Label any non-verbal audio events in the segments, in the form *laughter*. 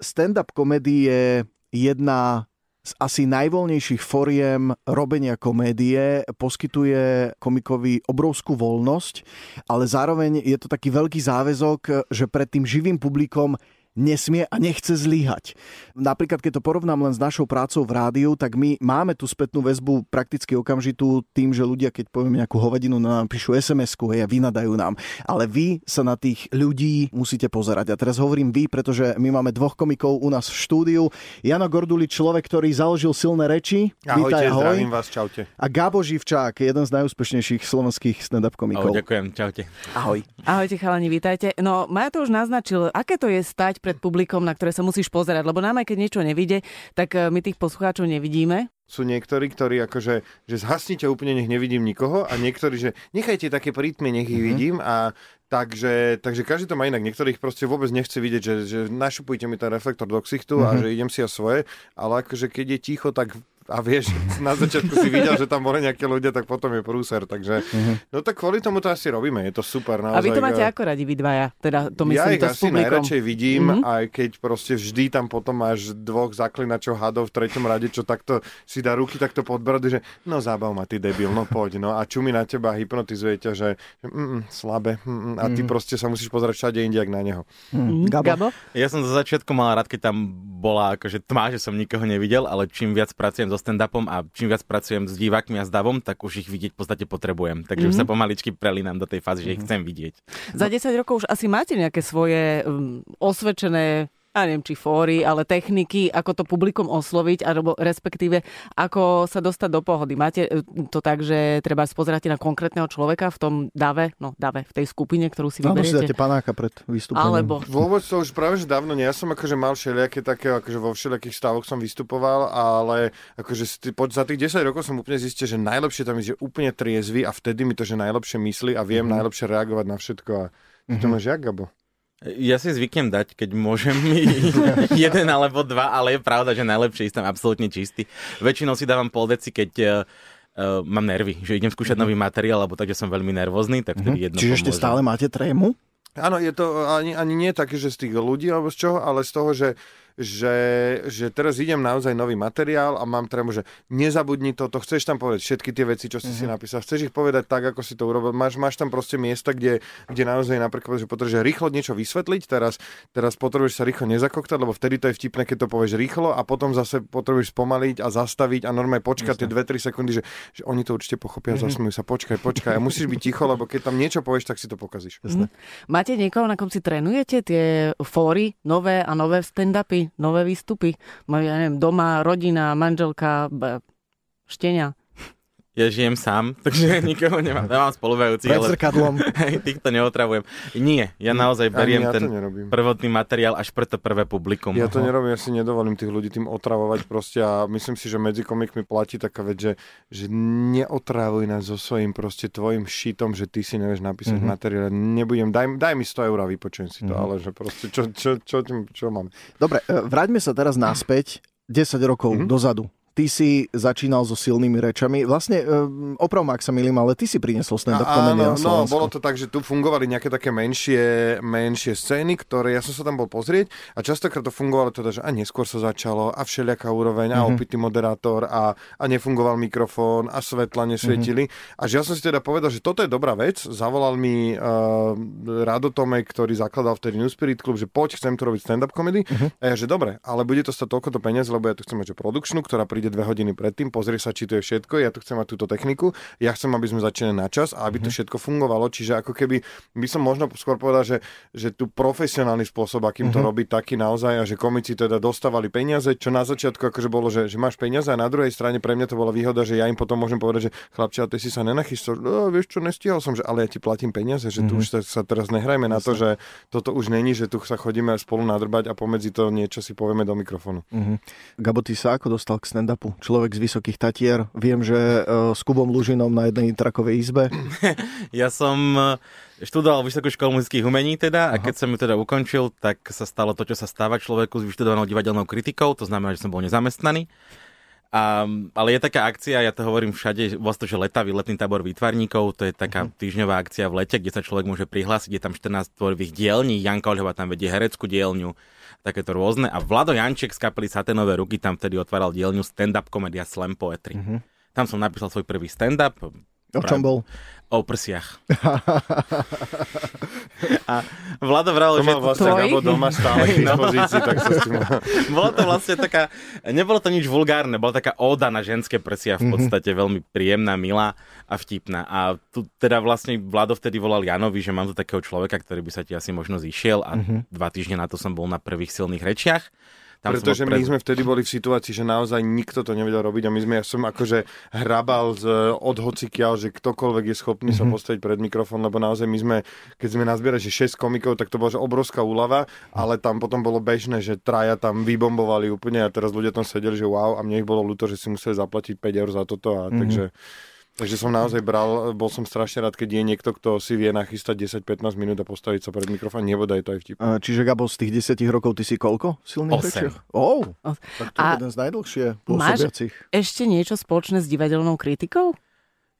stand-up komedy je jedna z asi najvoľnejších foriem robenia komédie, poskytuje komikovi obrovskú voľnosť, ale zároveň je to taký veľký záväzok, že pred tým živým publikom nesmie a nechce zlíhať. Napríklad, keď to porovnám len s našou prácou v rádiu, tak my máme tú spätnú väzbu prakticky okamžitú tým, že ľudia, keď poviem nejakú hovadinu, nám píšu SMS-ku a vynadajú nám. Ale vy sa na tých ľudí musíte pozerať. A teraz hovorím vy, pretože my máme dvoch komikov u nás v štúdiu. Jano Gorduli, človek, ktorý založil silné reči. Ahojte, Vítaj, ahoj. zdravím vás, čaute. A Gabo Živčák, jeden z najúspešnejších slovenských stand-up komikov. Ahoj, ďakujem, čaute. Ahoj. Ahojte chalani, vítajte. No, Maja to už naznačil, aké to je stať pred publikom, na ktoré sa musíš pozerať, lebo nám aj keď niečo nevidie, tak eh, my tých poslucháčov nevidíme. Sú niektorí, ktorí akože, že zhasnite úplne, nech nevidím nikoho a niektorí, že nechajte také prítmy, nech ich mm-hmm. vidím a takže, takže každý to má inak. Niektorých proste vôbec nechce vidieť, že, že našupujte mi ten reflektor do ksichtu mm-hmm. a že idem si ja svoje, ale akože keď je ticho, tak a vieš, na začiatku si videl, že tam boli nejaké ľudia, tak potom je prúser. Takže, uh-huh. no tak kvôli tomu to asi robíme, je to super. Naozaj. A vy to máte ako radi, vy dvaja? Teda to myslím, ja ich to asi najradšej vidím, uh-huh. aj keď proste vždy tam potom máš dvoch zaklinačov hadov v treťom rade, čo takto si dá ruky takto pod bradu, že no zábav ma, ty debil, no poď, no a čumi na teba hypnotizuje ťa, že mm, mm, slabé, mm, a ty uh-huh. proste sa musíš pozerať všade inde, na neho. Uh-huh. Gabo? Gabo? Ja som za začiatku mal rád, keď tam bola akože tma, že som nikoho nevidel, ale čím viac pracujem so stand-upom a čím viac pracujem s divákmi a s davom, tak už ich vidieť v podstate potrebujem. Takže mm-hmm. už sa pomaličky prelinám do tej fázy, že ich mhm. chcem vidieť. Za 10 rokov už asi máte nejaké svoje um, osvedčené ja neviem, či fóry, ale techniky, ako to publikum osloviť, alebo respektíve ako sa dostať do pohody. Máte e, to tak, že treba spozerať na konkrétneho človeka v tom dave, no dave, v tej skupine, ktorú si vyberiete? Áno, si dáte panáka pred vystúpením. Alebo... Vôbec to už práve, že dávno nie. Ja som akože mal všelijaké také, akože vo všelijakých stavoch som vystupoval, ale akože za tých 10 rokov som úplne zistil, že najlepšie tam je, že úplne triezvy a vtedy mi to, že najlepšie myslí a viem mm-hmm. najlepšie reagovať na všetko. A mm-hmm. to máš jak, Gabo? Ja si zvyknem dať, keď môžem *laughs* jeden alebo dva, ale je pravda, že najlepšie ísť tam absolútne čistý. Väčšinou si dávam pol deci, keď uh, mám nervy, že idem skúšať mm-hmm. nový materiál, alebo tak, že som veľmi nervózny, tak vtedy mm-hmm. jedno Čiže pomôže. ešte stále máte trému? Áno, je to ani, ani nie také, že z tých ľudí alebo z čoho, ale z toho, že že, že teraz idem naozaj nový materiál a mám trému, že nezabudni to, to chceš tam povedať všetky tie veci, čo si uh-huh. si mhm. napísal, chceš ich povedať tak, ako si to urobil, máš, máš tam proste miesta, kde, kde naozaj napríklad, že potrebuješ rýchlo niečo vysvetliť, teraz, teraz potrebuješ sa rýchlo nezakoktať, lebo vtedy to je vtipné, keď to povieš rýchlo a potom zase potrebuješ spomaliť a zastaviť a normálne počkať Jasne. tie 2-3 sekundy, že, že oni to určite pochopia, uh-huh. zasmejú sa, počkaj, počkaj a musíš byť ticho, lebo keď tam niečo povieš, tak si to pokazíš. Uh-huh. Máte niekoho, na kom si trénujete tie fóry, nové a nové stand-upy, nové výstupy? majú, ja neviem, doma, rodina, manželka, štenia ja žijem sám, *laughs* takže nikoho nemám. Ja mám spoluvajúcich, ale *laughs* týchto neotravujem. Nie, ja naozaj beriem ja ten prvotný materiál až pre to prvé publikum. Ja to nerobím, ja si nedovolím tých ľudí tým otravovať proste a myslím si, že medzi komikmi platí taká vec, že, že neotravuj nás so svojím proste tvojim šitom, že ty si nevieš napísať mm-hmm. materiál. Nebudem, daj, daj mi 100 eur a vypočujem si to, mm-hmm. ale že proste čo, čo, čo, čo, čo mám. Dobre, e, vráťme sa teraz naspäť 10 rokov mm-hmm. dozadu ty si začínal so silnými rečami. Vlastne, um, oprav ak sa milím, ale ty si priniesol stand-up komedy na No, bolo to tak, že tu fungovali nejaké také menšie, menšie scény, ktoré ja som sa tam bol pozrieť a častokrát to fungovalo teda, že a neskôr sa začalo a všelijaká úroveň a mm-hmm. opitý moderátor a, a nefungoval mikrofón a svetla nesvietili. Mm-hmm. A že ja som si teda povedal, že toto je dobrá vec. Zavolal mi uh, Rado Tomek, ktorý zakladal vtedy New Spirit Club, že poď, chcem tu robiť stand-up komedy. Mm-hmm. A ja, že dobre, ale bude to stať toľko peniaz, lebo ja tu chcem mať produkčnú, ktorá príde dve hodiny predtým, pozrie sa, či to je všetko, ja tu chcem mať túto techniku, ja chcem, aby sme začali na čas a aby to mhm. všetko fungovalo, čiže ako keby by som možno skôr povedal, že, že tu profesionálny spôsob, akým to mm-hmm. robiť taký naozaj a že komici teda dostávali peniaze, čo na začiatku akože bolo, že, že máš peniaze a na druhej strane pre mňa to bola výhoda, že ja im potom môžem povedať, že chlapče, ty si sa nenachystal, no, vieš čo, nestihol som, že ale ja ti platím peniaze, že tu mhm. už sa teraz nehrajme na to, že toto už není, že tu sa chodíme spolu nadrbať a pomedzi to niečo si povieme do mikrofónu. Mm-hmm. Gabo, ty sa ako dostal k stand-upu? človek z Vysokých Tatier. Viem, že uh, s Kubom Lužinom na jednej trakovej izbe. *laughs* ja som e, študoval Vysokú školu muzických umení teda a Aha. keď som ju teda ukončil, tak sa stalo to, čo sa stáva človeku s vyštudovanou divadelnou kritikou, to znamená, že som bol nezamestnaný. A, ale je taká akcia, ja to hovorím všade, vlastne, že letá letný tábor výtvarníkov, to je taká uh-huh. týždňová akcia v lete, kde sa človek môže prihlásiť, je tam 14 tvorivých dielní, Janka Oľhova tam vedie hereckú dielňu, takéto rôzne. A Vlado Janček z kapely Satenové ruky tam vtedy otváral dielňu stand-up komédia Slam Poetry. Uh-huh. Tam som napísal svoj prvý stand-up, O čom bol? O prsiach. a Vlado vral, to že... mal vlastne Gabo doma stále k *laughs* no. dispozícii, tak sa s tým... *laughs* bolo to vlastne taká, nebolo to nič vulgárne, bola taká óda na ženské prsia, v mhm. podstate veľmi príjemná, milá a vtipná. A tu teda vlastne Vlado vtedy volal Janovi, že mám tu takého človeka, ktorý by sa ti asi možno zišiel a uh-huh. dva týždne na to som bol na prvých silných rečiach. Tam Pretože my sme vtedy boli v situácii, že naozaj nikto to nevedel robiť a my sme, ja som akože hrabal z, od hocikiaľ, že ktokoľvek je schopný mm-hmm. sa mhm. postaviť pred mikrofón, lebo naozaj my sme, keď sme nazbierali, že 6 komikov, tak to bola že obrovská úlava, ale tam potom bolo bežné, že traja tam vybombovali úplne a teraz ľudia tam sedeli, že wow a mne ich bolo ľúto, že si museli zaplatiť 5 eur za toto a mm-hmm. takže Takže som naozaj bral, bol som strašne rád, keď je niekto, kto si vie nachystať 10-15 minút a postaviť sa pred mikrofón. Nevoda je to aj vtip. Čiže Gabo, z tých 10 rokov ty si koľko silných rečiach? Oh, tak to je jeden z najdlhšie pôsobiacich. Máš ešte niečo spoločné s divadelnou kritikou?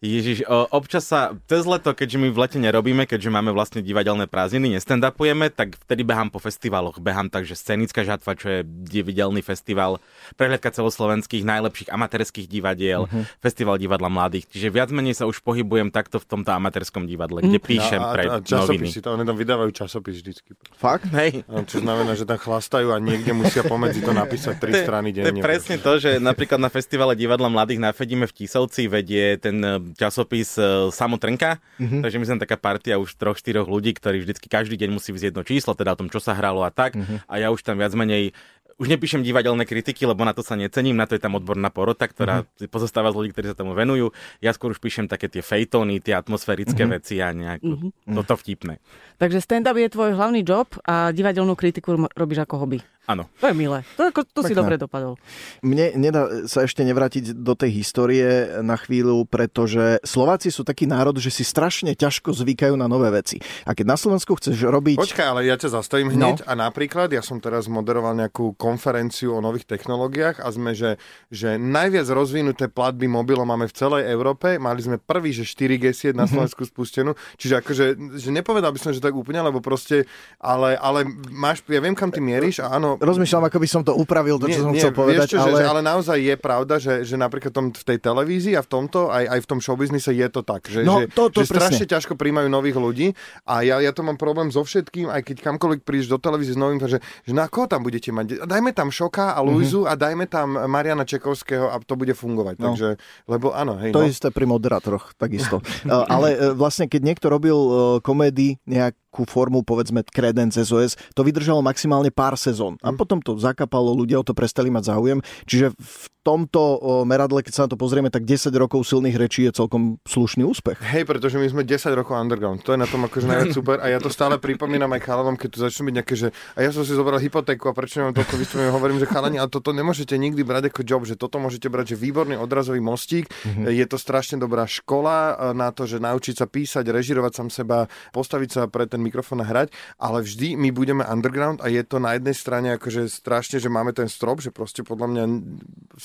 Ježiš, občas sa, cez leto, keďže my v lete nerobíme, keďže máme vlastne divadelné prázdniny, nestandupujeme, tak vtedy behám po festivaloch. Behám takže Scenická žatva, čo je divadelný festival, prehľadka celoslovenských najlepších amatérských divadiel, uh-huh. festival divadla mladých. Čiže viac menej sa už pohybujem takto v tomto amatérskom divadle, kde mhm. píšem no, a, pre a časopisy, to oni tam vydávajú časopis vždycky. Fakt? Hej. Čo znamená, že tam chlastajú a niekde musia pomedzi to napísať tri strany denne. To je presne to, že napríklad na festivale divadla mladých na Fedime v Tisovci vedie ten časopis uh, Samotrnka, mm-hmm. takže my sme taká partia už troch, štyroch ľudí, ktorí vždycky každý deň musí vzieť jedno číslo, teda o tom, čo sa hralo a tak. Mm-hmm. A ja už tam viac menej už nepíšem divadelné kritiky, lebo na to sa necením, na to je tam odborná porota, ktorá mm-hmm. pozostáva z ľudí, ktorí sa tomu venujú. Ja skôr už píšem také tie fejtóny, tie atmosférické mm-hmm. veci a nejak mm-hmm. toto vtipné. Takže stand-up je tvoj hlavný job a divadelnú kritiku robíš ako hobby. Áno. To je milé. To, ako, to si dobre dopadol. Mne nedá sa ešte nevrátiť do tej histórie na chvíľu, pretože Slováci sú taký národ, že si strašne ťažko zvykajú na nové veci. A keď na Slovensku chceš robiť... Počkaj, ale ja ťa zastavím hneď. No. A napríklad, ja som teraz moderoval nejakú konferenciu o nových technológiách a sme, že, že najviac rozvinuté platby mobilom máme v celej Európe. Mali sme prvý, že 4G sieť na mhm. Slovensku spustenú. Čiže akože, že nepovedal by som, že tak úplne, lebo proste, ale, ale máš, ja viem, kam ty mieríš a áno, rozmýšľam, ako by som to upravil, to, čo nie, som nie, chcel povedať. Čo, ale... Že, ale naozaj je pravda, že, že napríklad tom, v tej televízii a v tomto, aj, aj v tom showbiznise je to tak, že, no, že, to, to že strašne ťažko príjmajú nových ľudí a ja, ja to mám problém so všetkým, aj keď kamkoľvek prídeš do televízie s novým, že, že na koho tam budete mať? Dajme tam Šoka a Luizu mm-hmm. a dajme tam Mariana Čekovského a to bude fungovať. No. Takže, lebo áno, hej. To no. isté pri moderátoroch, takisto. *laughs* ale e, vlastne, keď niekto robil e, komédii nejakú formu, povedzme Credence SOS, to vydržalo maximálne pár sezón. A mhm. potom to zakapalo, ľudia o to prestali mať záujem. Čiže v tomto meradle, keď sa na to pozrieme, tak 10 rokov silných rečí je celkom slušný úspech. Hej, pretože my sme 10 rokov underground. To je na tom akože najviac *laughs* super. A ja to stále pripomínam aj chalanom, keď tu začnú byť nejaké, že a ja som si zobral hypotéku a prečo mám toľko vystúpenie, hovorím, že chalani, ale toto nemôžete nikdy brať ako job, že toto môžete brať, že výborný odrazový mostík. Mm-hmm. Je to strašne dobrá škola e, na to, že naučiť sa písať, režirovať sám seba, postaviť sa pre ten mikrofón a hrať, ale vždy my budeme underground a je to na jednej strane akože strašne, že máme ten strop, že proste podľa mňa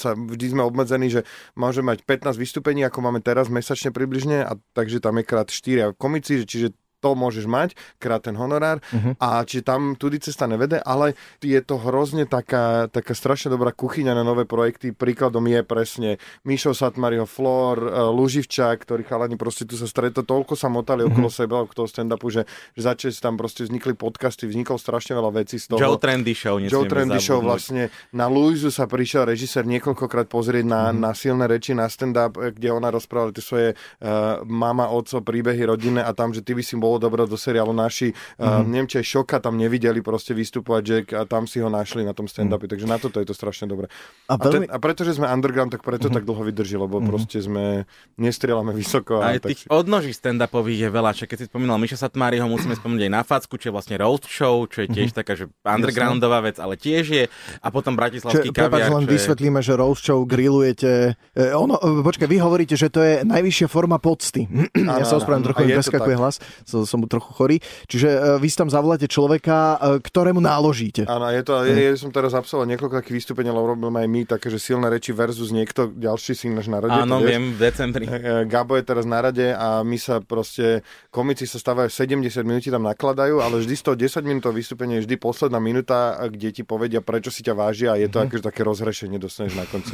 sa vždy sme obmedzení, že môže mať 15 vystúpení, ako máme teraz mesačne približne, a takže tam je krát 4 komici, čiže to môžeš mať, krát ten honorár uh-huh. a či tam tudy cesta nevede, ale je to hrozne taká, taká strašne dobrá kuchyňa na nové projekty. Príkladom je presne Mišo Satmario, Flor, e, Luživčák, ktorí chalani proste tu sa stretli, toľko sa motali uh-huh. okolo seba, okolo stand-upu, že, že začali tam proste vznikli podcasty, vzniklo strašne veľa vecí z toho. Joe Trendy Show, Joe Trendy Show vlastne. Na Luizu sa prišiel režisér niekoľkokrát pozrieť na, uh-huh. na silné reči, na stand-up, kde ona rozprávala tie svoje uh, mama, oco, príbehy rodinné a tam, že ty by si bol bolo dobré do seriálu naši. Mm-hmm. Uh, Nemčej Šoka tam nevideli proste vystupovať Jack a tam si ho našli na tom stand-upe, mm. takže na toto je to strašne dobré. A, veľmi... a, ten, a pretože sme underground, tak preto mm-hmm. tak dlho vydrží, lebo mm-hmm. proste sme, nestrieľame vysoko. A aj tých si... odnoží stand-upových je veľa, čo keď si spomínal Miša Satmáriho, musíme *clears throat* spomenúť aj na Facku, čo je vlastne roast show, čo je tiež mm-hmm. taká, že undergroundová vec, ale tiež je. A potom Bratislavský čo, kaviar. len čo vysvetlíme, že roast show grillujete. E, ono, e, počkaj, vy hovoríte, že to je najvyššia forma pocty. *clears throat* ja sa ospravedlňujem, trochu mi preskakuje hlas. Som trochu chorý. Čiže e, vy si tam zavoláte človeka, e, ktorému náložíte. Áno, je to, ja, ja som teraz absolvoval niekoľko takých vystúpení, ale robil aj my také, že silné reči versus niekto ďalší si náš na rade. Áno, viem, v decembri. E, Gabo je teraz na rade a my sa proste, komici sa stávajú 70 minút tam nakladajú, ale vždy z toho 10 minútov vystúpenie je vždy posledná minúta, kde ti povedia, prečo si ťa vážia a je to akože také rozhrešenie dostaneš na konci.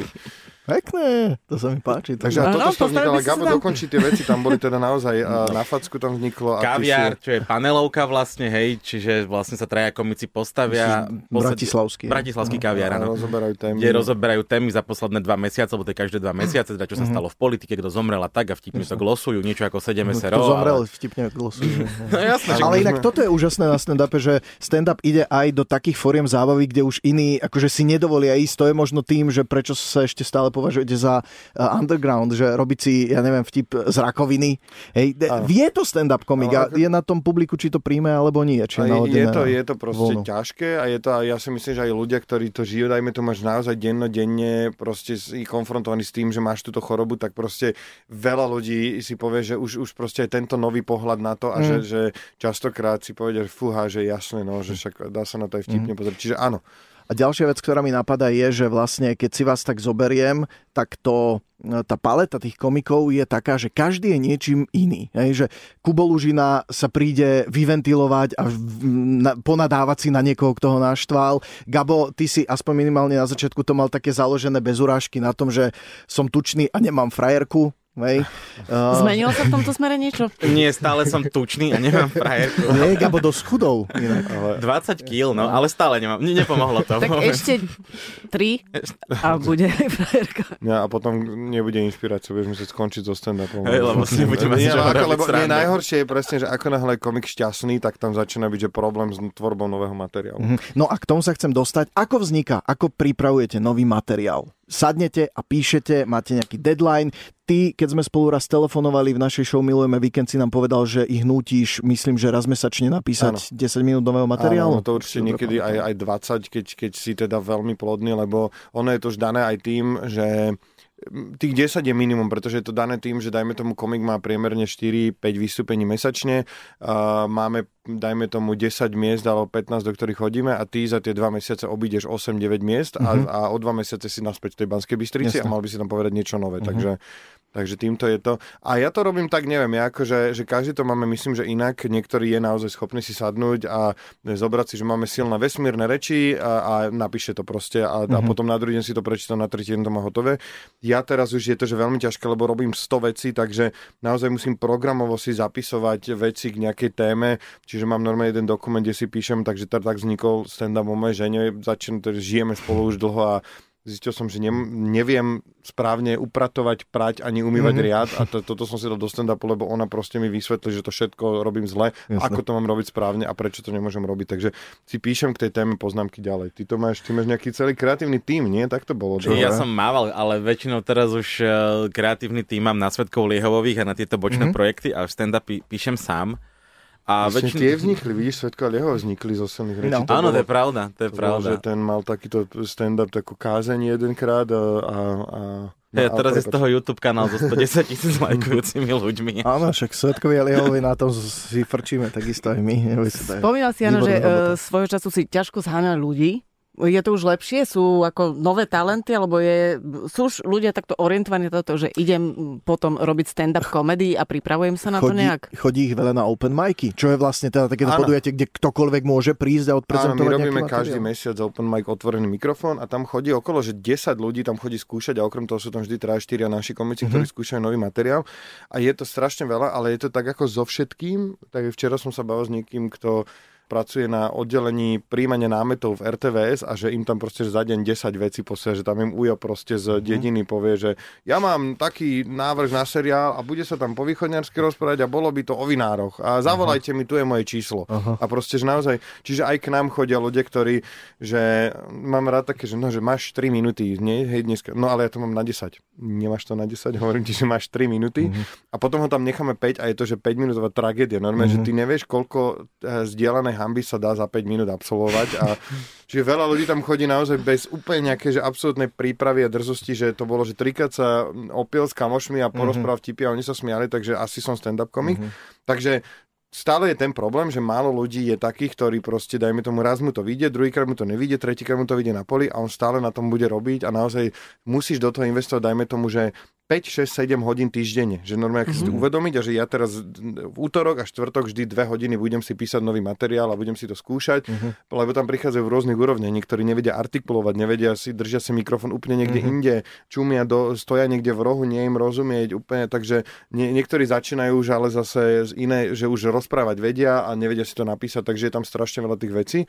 Pekné, to sa mi páči. Takže a toto vzniklo, ale Gabo dokončí tie veci, tam boli teda naozaj na facku tam vzniklo. A ty Kaviár, čo je panelovka vlastne, hej, čiže vlastne sa traja komici postavia. Bratislavský, hej. Bratislavský kaviár, a áno. rozoberajú témy. Kde rozoberajú témy za posledné dva mesiace, lebo to je každé dva mesiace, teda čo sa stalo v politike, kto zomrel a tak a vtipne to glosujú, niečo ako 7 SRO. Kto zomrel, ale... vtipne glosuje. *laughs* No jasné. Ale inak toto je úžasné na stand-upe, že stand-up ide aj do takých foriem zábavy, kde už iní akože si nedovolia ísť. To je možno tým, že prečo sa ešte stále považujete za uh, underground, že robiť si, ja neviem, vtip z rakoviny. Hej, vie to stand-up komik a Ale- je na tom publiku, či to príjme alebo nie. Či je, je, to, je to proste vlnu. ťažké a je to, ja si myslím, že aj ľudia, ktorí to žijú, dajme to máš naozaj dennodenne proste si konfrontovaní s tým, že máš túto chorobu, tak proste veľa ľudí si povie, že už, už proste aj tento nový pohľad na to a Mm. že, že častokrát si povedia, že fúha, že jasné, no, že však dá sa na to aj Mm. vtipne pozrieť. Čiže áno, A ďalšia vec, ktorá mi napadá, je, že vlastne keď si vás tak zoberiem, tak to, tá paleta tých komikov je taká, že každý je niečím iný. Hej, že Kubo Lužina sa príde vyventilovať a ponadávať si na niekoho, kto ho naštval. Gabo, ty si aspoň minimálne na začiatku to mal také založené bez urážky na tom, že som tučný a nemám frajerku. Hej. Uh, *laughs* Zmenilo sa v tomto smere niečo? Nie, stále som tučný a nemám frajerku. nie, Gabo dosť chudou. Inak. ale 20 kg, no, ale stále nemám. Ne, nepomohlo to. Tak vôbec. ešte tri a bude aj frajerka. ja, a potom nebude inšpirácia, budeš musieť skončiť so stand-upom. Hej, lebo si nebudeme Nie, ale ako, lebo nie, najhoršie je presne, že ako náhle komik šťastný, tak tam začína byť že problém s tvorbou nového materiálu. Mhm. No a k tomu sa chcem dostať. Ako vzniká, ako pripravujete nový materiál? Sadnete a píšete, máte nejaký deadline. Ty, keď sme spolu raz telefonovali v našej show Milujeme víkend, si nám povedal, že ich nútiš, myslím, že raz mesačne napísať 10 minút nového materiálu. Áno, to určite Dobre niekedy aj, aj 20, keď, keď si teda veľmi plodný, lebo ono je to už dané aj tým, že tých 10 je minimum, pretože je to dané tým, že dajme tomu komik má priemerne 4-5 vystúpení mesačne, uh, máme dajme tomu 10 miest alebo 15, do ktorých chodíme a ty za tie 2 mesiace obídeš 8-9 miest a, Mhm. a o 2 mesiace si naspäť v tej Banskej Bystrici Jasne. a mal by si tam povedať niečo nové, Mhm. takže Takže týmto je to. A ja to robím tak, neviem, ja akože, že každý to máme, myslím, že inak. Niektorý je naozaj schopný si sadnúť a zobrať si, že máme silné vesmírne reči a, a napíše to proste a, mm-hmm. a potom na druhý deň si to prečítam, na tretí deň to má hotové. Ja teraz už je to, že veľmi ťažké, lebo robím 100 vecí, takže naozaj musím programovo si zapisovať veci k nejakej téme, čiže mám normálne jeden dokument, kde si píšem, takže tak vznikol stand-up o mojej žene, začín, žijeme spolu už dlho a zistil som, že ne, neviem správne upratovať, prať ani umývať mm-hmm. riad a to, toto som si dal do stand-upu, lebo ona proste mi vysvetlí, že to všetko robím zle, Jasne. ako to mám robiť správne a prečo to nemôžem robiť. Takže si píšem k tej téme poznámky ďalej. Ty to máš, ty máš nejaký celý kreatívny tím, nie? Tak to bolo. Čiže dobre? ja som mával, ale väčšinou teraz už eh, kreatívny tým mám na Svetkov Liehovových a na tieto bočné mm-hmm. projekty a stand-up pí- píšem sám. A Vlastne väčšin- tie vznikli, vidíš, Svetko a Lieho vznikli zo silných rečí. No. To Áno, to bolo- je pravda, to je to bolo, pravda. že ten mal takýto stand-up, takú kázeň jedenkrát a... a, a Hej, a- teraz je z toho YouTube kanál so 110 tisíc *laughs* lajkujúcimi ľuďmi. Áno, však Svetkovi a Liehovi na tom si frčíme takisto aj my. To Spomínal si, áno, že e, svojho času si ťažko zháňal ľudí. Je to už lepšie? Sú ako nové talenty? Alebo je, sú už ľudia takto orientovaní na toto, že idem potom robiť stand-up komedy a pripravujem sa na to chodí, nejak? chodí ich veľa na open micy, čo je vlastne teda takéto Áno. podujatie, kde ktokoľvek môže prísť a Áno, my odprezentovať robíme každý materiál. mesiac open mic otvorený mikrofón a tam chodí okolo, že 10 ľudí tam chodí skúšať a okrem toho sú tam vždy 3 4 naši komici, ktorí Mhm. skúšajú nový materiál a je to strašne veľa, ale je to tak ako so všetkým, tak včera som sa bavil s niekým, kto pracuje na oddelení príjmania námetov v RTVS a že im tam proste za deň 10 vecí posiela, že tam im ujo proste z Mhm. dediny povie, že ja mám taký návrh na seriál a bude sa tam po východňarsky rozprávať a bolo by to o vinároch a zavolajte mi, tu je moje číslo. Aha. A proste, že naozaj, čiže aj k nám chodia ľudia, ktorí, že mám rád také, že, no, že máš 3 minúty, nie, hej, dneska, no ale ja to mám na 10. Nemáš to na 10, *laughs* hovorím ti, že máš 3 minúty Mhm. a potom ho tam necháme 5 a je to, že 5 minútová tragédia. Normálne, že ty nevieš, koľko eh, zdieľanej hamby sa dá za 5 minút absolvovať a *laughs* čiže veľa ľudí tam chodí naozaj bez úplne nejaké, že absolútnej prípravy a drzosti, že to bolo, že trikrát sa opil s kamošmi a porozprával vtipy a oni sa smiali, takže asi som stand-up komik. Takže stále je ten problém, že málo ľudí je takých, ktorí proste, dajme tomu, raz mu to vyjde, druhýkrát mu to nevidie, tretíkrát mu to vyjde na poli a on stále na tom bude robiť a naozaj musíš do toho investovať, dajme tomu, že 5, 6, 7 hodín týždenne. Že normálne, keď mm-hmm. si to uvedomiť a že ja teraz v útorok a štvrtok vždy 2 hodiny budem si písať nový materiál a budem si to skúšať, mm-hmm. lebo tam prichádzajú v rôznych úrovniach. Niektorí nevedia artikulovať, nevedia si, držia si mikrofón úplne niekde mm-hmm. inde, čumia, do, stoja niekde v rohu, nie im rozumieť úplne, takže nie, niektorí začínajú už ale zase iné, že už rozprávať vedia a nevedia si to napísať, takže je tam strašne veľa tých vecí.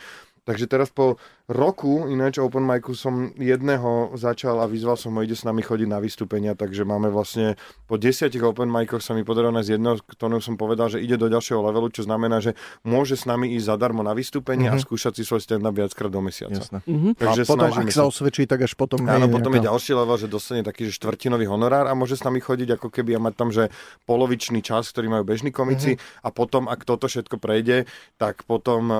Takže teraz po roku, ináč Open Micu som jedného začal a vyzval som ho, ide s nami chodiť na vystúpenia, takže máme vlastne po desiatich Open Micoch sa mi podarilo nájsť jedno, ktorom som povedal, že ide do ďalšieho levelu, čo znamená, že môže s nami ísť zadarmo na vystúpenie mm-hmm. a mhm. skúšať si svoj stand-up viackrát do mesiaca. Jasne. Mm-hmm. Takže a potom, ak sa osvedčí, tak až potom... Áno, potom je ďalší level, že dostane taký že štvrtinový honorár a môže s nami chodiť ako keby a mať tam, že polovičný čas, ktorý majú bežní komici mm-hmm. a potom, ak toto všetko prejde, tak potom uh,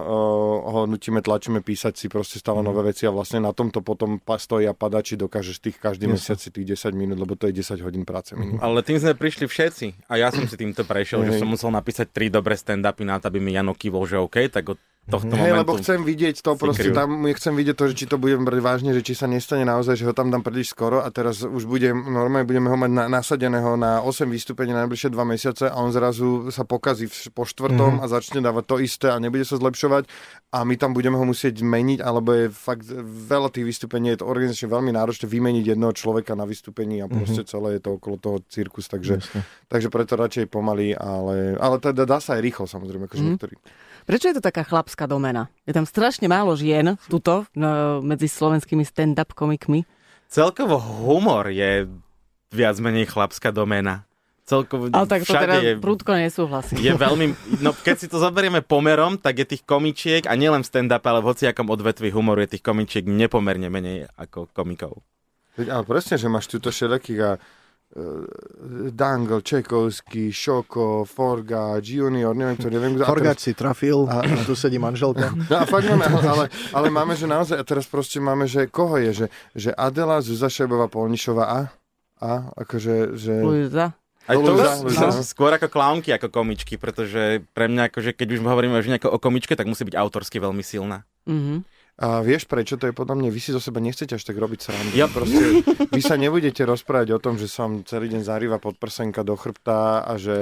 ho nutíme tlačíme písať si proste stále mm. nové veci a vlastne na tomto potom stojí a padá, či dokážeš tých každý yes. mesiac si tých 10 minút, lebo to je 10 hodín práce Mm. Ale tým sme prišli všetci a ja som si týmto prešiel, že som musel napísať tri dobré stand-upy na to, aby mi Jano kývol, že OK, tak od tohto Hej, lebo chcem vidieť to, proste tam chcem vidieť to, že či to budem brať vážne, že či sa nestane naozaj, že ho tam dám príliš skoro a teraz už budem, normálne budeme ho mať na, nasadeného na 8 vystúpení na najbližšie 2 mesiace a on zrazu sa pokazí po štvrtom mm-hmm. a začne dávať to isté a nebude sa zlepšovať a my tam budeme ho musieť meniť, alebo je fakt veľa tých vystúpení, je to organizačne veľmi náročné vymeniť jedného človeka na vystúpení a proste mm-hmm. celé je to okolo toho cirkus, takže, takže preto radšej pomaly, ale, ale teda dá sa aj rýchlo samozrejme, akože mm-hmm. Prečo je to taká chlapská domena? Je tam strašne málo žien tuto no, medzi slovenskými stand-up komikmi. Celkovo humor je viac menej chlapská domena. Celkovo Ale tak to teda je, prúdko nesúhlasím. Je veľmi, no keď si to zoberieme pomerom, tak je tých komičiek, a nielen v stand-up, ale v hociakom odvetvi humoru je tých komičiek nepomerne menej ako komikov. Ale presne, že máš túto všelijakých a Dangle, Čekovský, Šoko, Forga, Junior, neviem to, neviem kto. Forgač teraz... si trafil, a, a tu sedí manželka. *laughs* No a fakt máme, ale, ale máme, že naozaj, a teraz proste máme, že koho je, že, že Adela, Zuzá Šebová, Polnišová a? A, akože, že... Luisa. Aj to Luisa. No. skôr ako klaunky, ako komičky, pretože pre mňa, akože keď už hovoríme už nejako o komičke, tak musí byť autorsky veľmi silná. Mm-hmm. A vieš prečo? To je podľa mňa, vy si zo seba nechcete až tak robiť srandu. Ja. Proste, vy sa nebudete rozprávať o tom, že som celý deň zarýva pod prsenka do chrbta a že...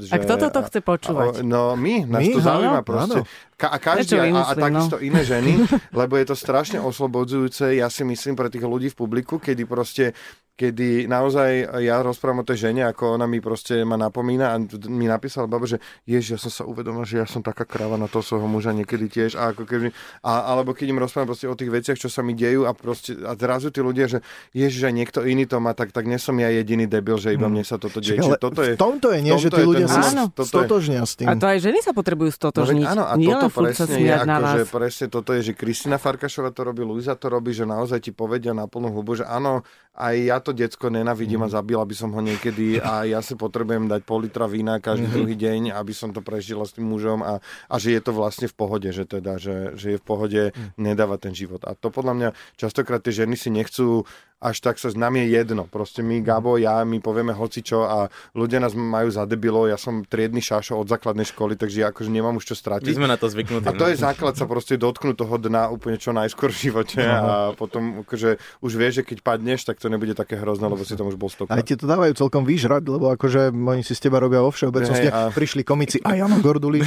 že a kto toto chce počúvať? A, no my, nás my? to zaujíma proste. Ka- a každý, a, a takisto no? iné ženy, lebo je to strašne oslobodzujúce, ja si myslím, pre tých ľudí v publiku, kedy proste kedy naozaj ja rozprávam o tej žene, ako ona mi proste ma napomína a mi napísala baba, že jež, ja som sa uvedomil, že ja som taká kráva na toho svojho muža niekedy tiež a ako keby, a, alebo keď im rozprávam proste o tých veciach, čo sa mi dejú a proste a zrazu tí ľudia, že jež, že niekto iný to má, tak, tak nesom ja jediný debil, že iba hmm. mne sa toto deje. Ale toto je, v tomto je nie, že tí ľudia sa stotožnia s tým. A to aj ženy sa potrebujú stotožniť. No, áno, a toto presne je, ako, že presne toto je, že Kristina Farkašova to robí, Luisa to robí, že naozaj ti povedia na plnú hubu, že áno, aj ja to decko nenavidím mm. a mhm. zabil, aby som ho niekedy a ja si potrebujem dať pol litra vína každý mm-hmm. druhý deň, aby som to prežila s tým mužom a, a že je to vlastne v pohode, že teda, že, že je v pohode mm. nedávať ten život. A to podľa mňa častokrát tie ženy si nechcú až tak sa nám je jedno. Proste my, Gabo, ja, my povieme hocičo a ľudia nás majú za debilo. Ja som triedny šášo od základnej školy, takže ja akože nemám už čo stratiť. My sme na to zvyknutí. A to no. je základ sa proste dotknúť toho dna úplne čo najskôr v živote no. a potom akože už vieš, že keď padneš, tak to nebude také hrozné, lebo si tam už bol stokrát. Aj ti to dávajú celkom vyžrať, lebo akože oni si z teba robia vo všeobecnosti. a... Prišli komici a Jano Gorduli.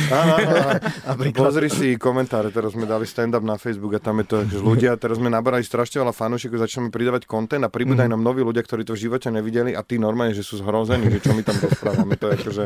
*laughs* Pozri si komentáre, teraz sme dali stand-up na Facebook a tam je to, že ľudia, teraz sme nabrali strašne veľa fanúšikov, začneme pridávať content a pribúdajú mm. nám noví ľudia, ktorí to v živote nevideli a tí normálne, že sú zhrození, že čo my tam rozprávame. To je akože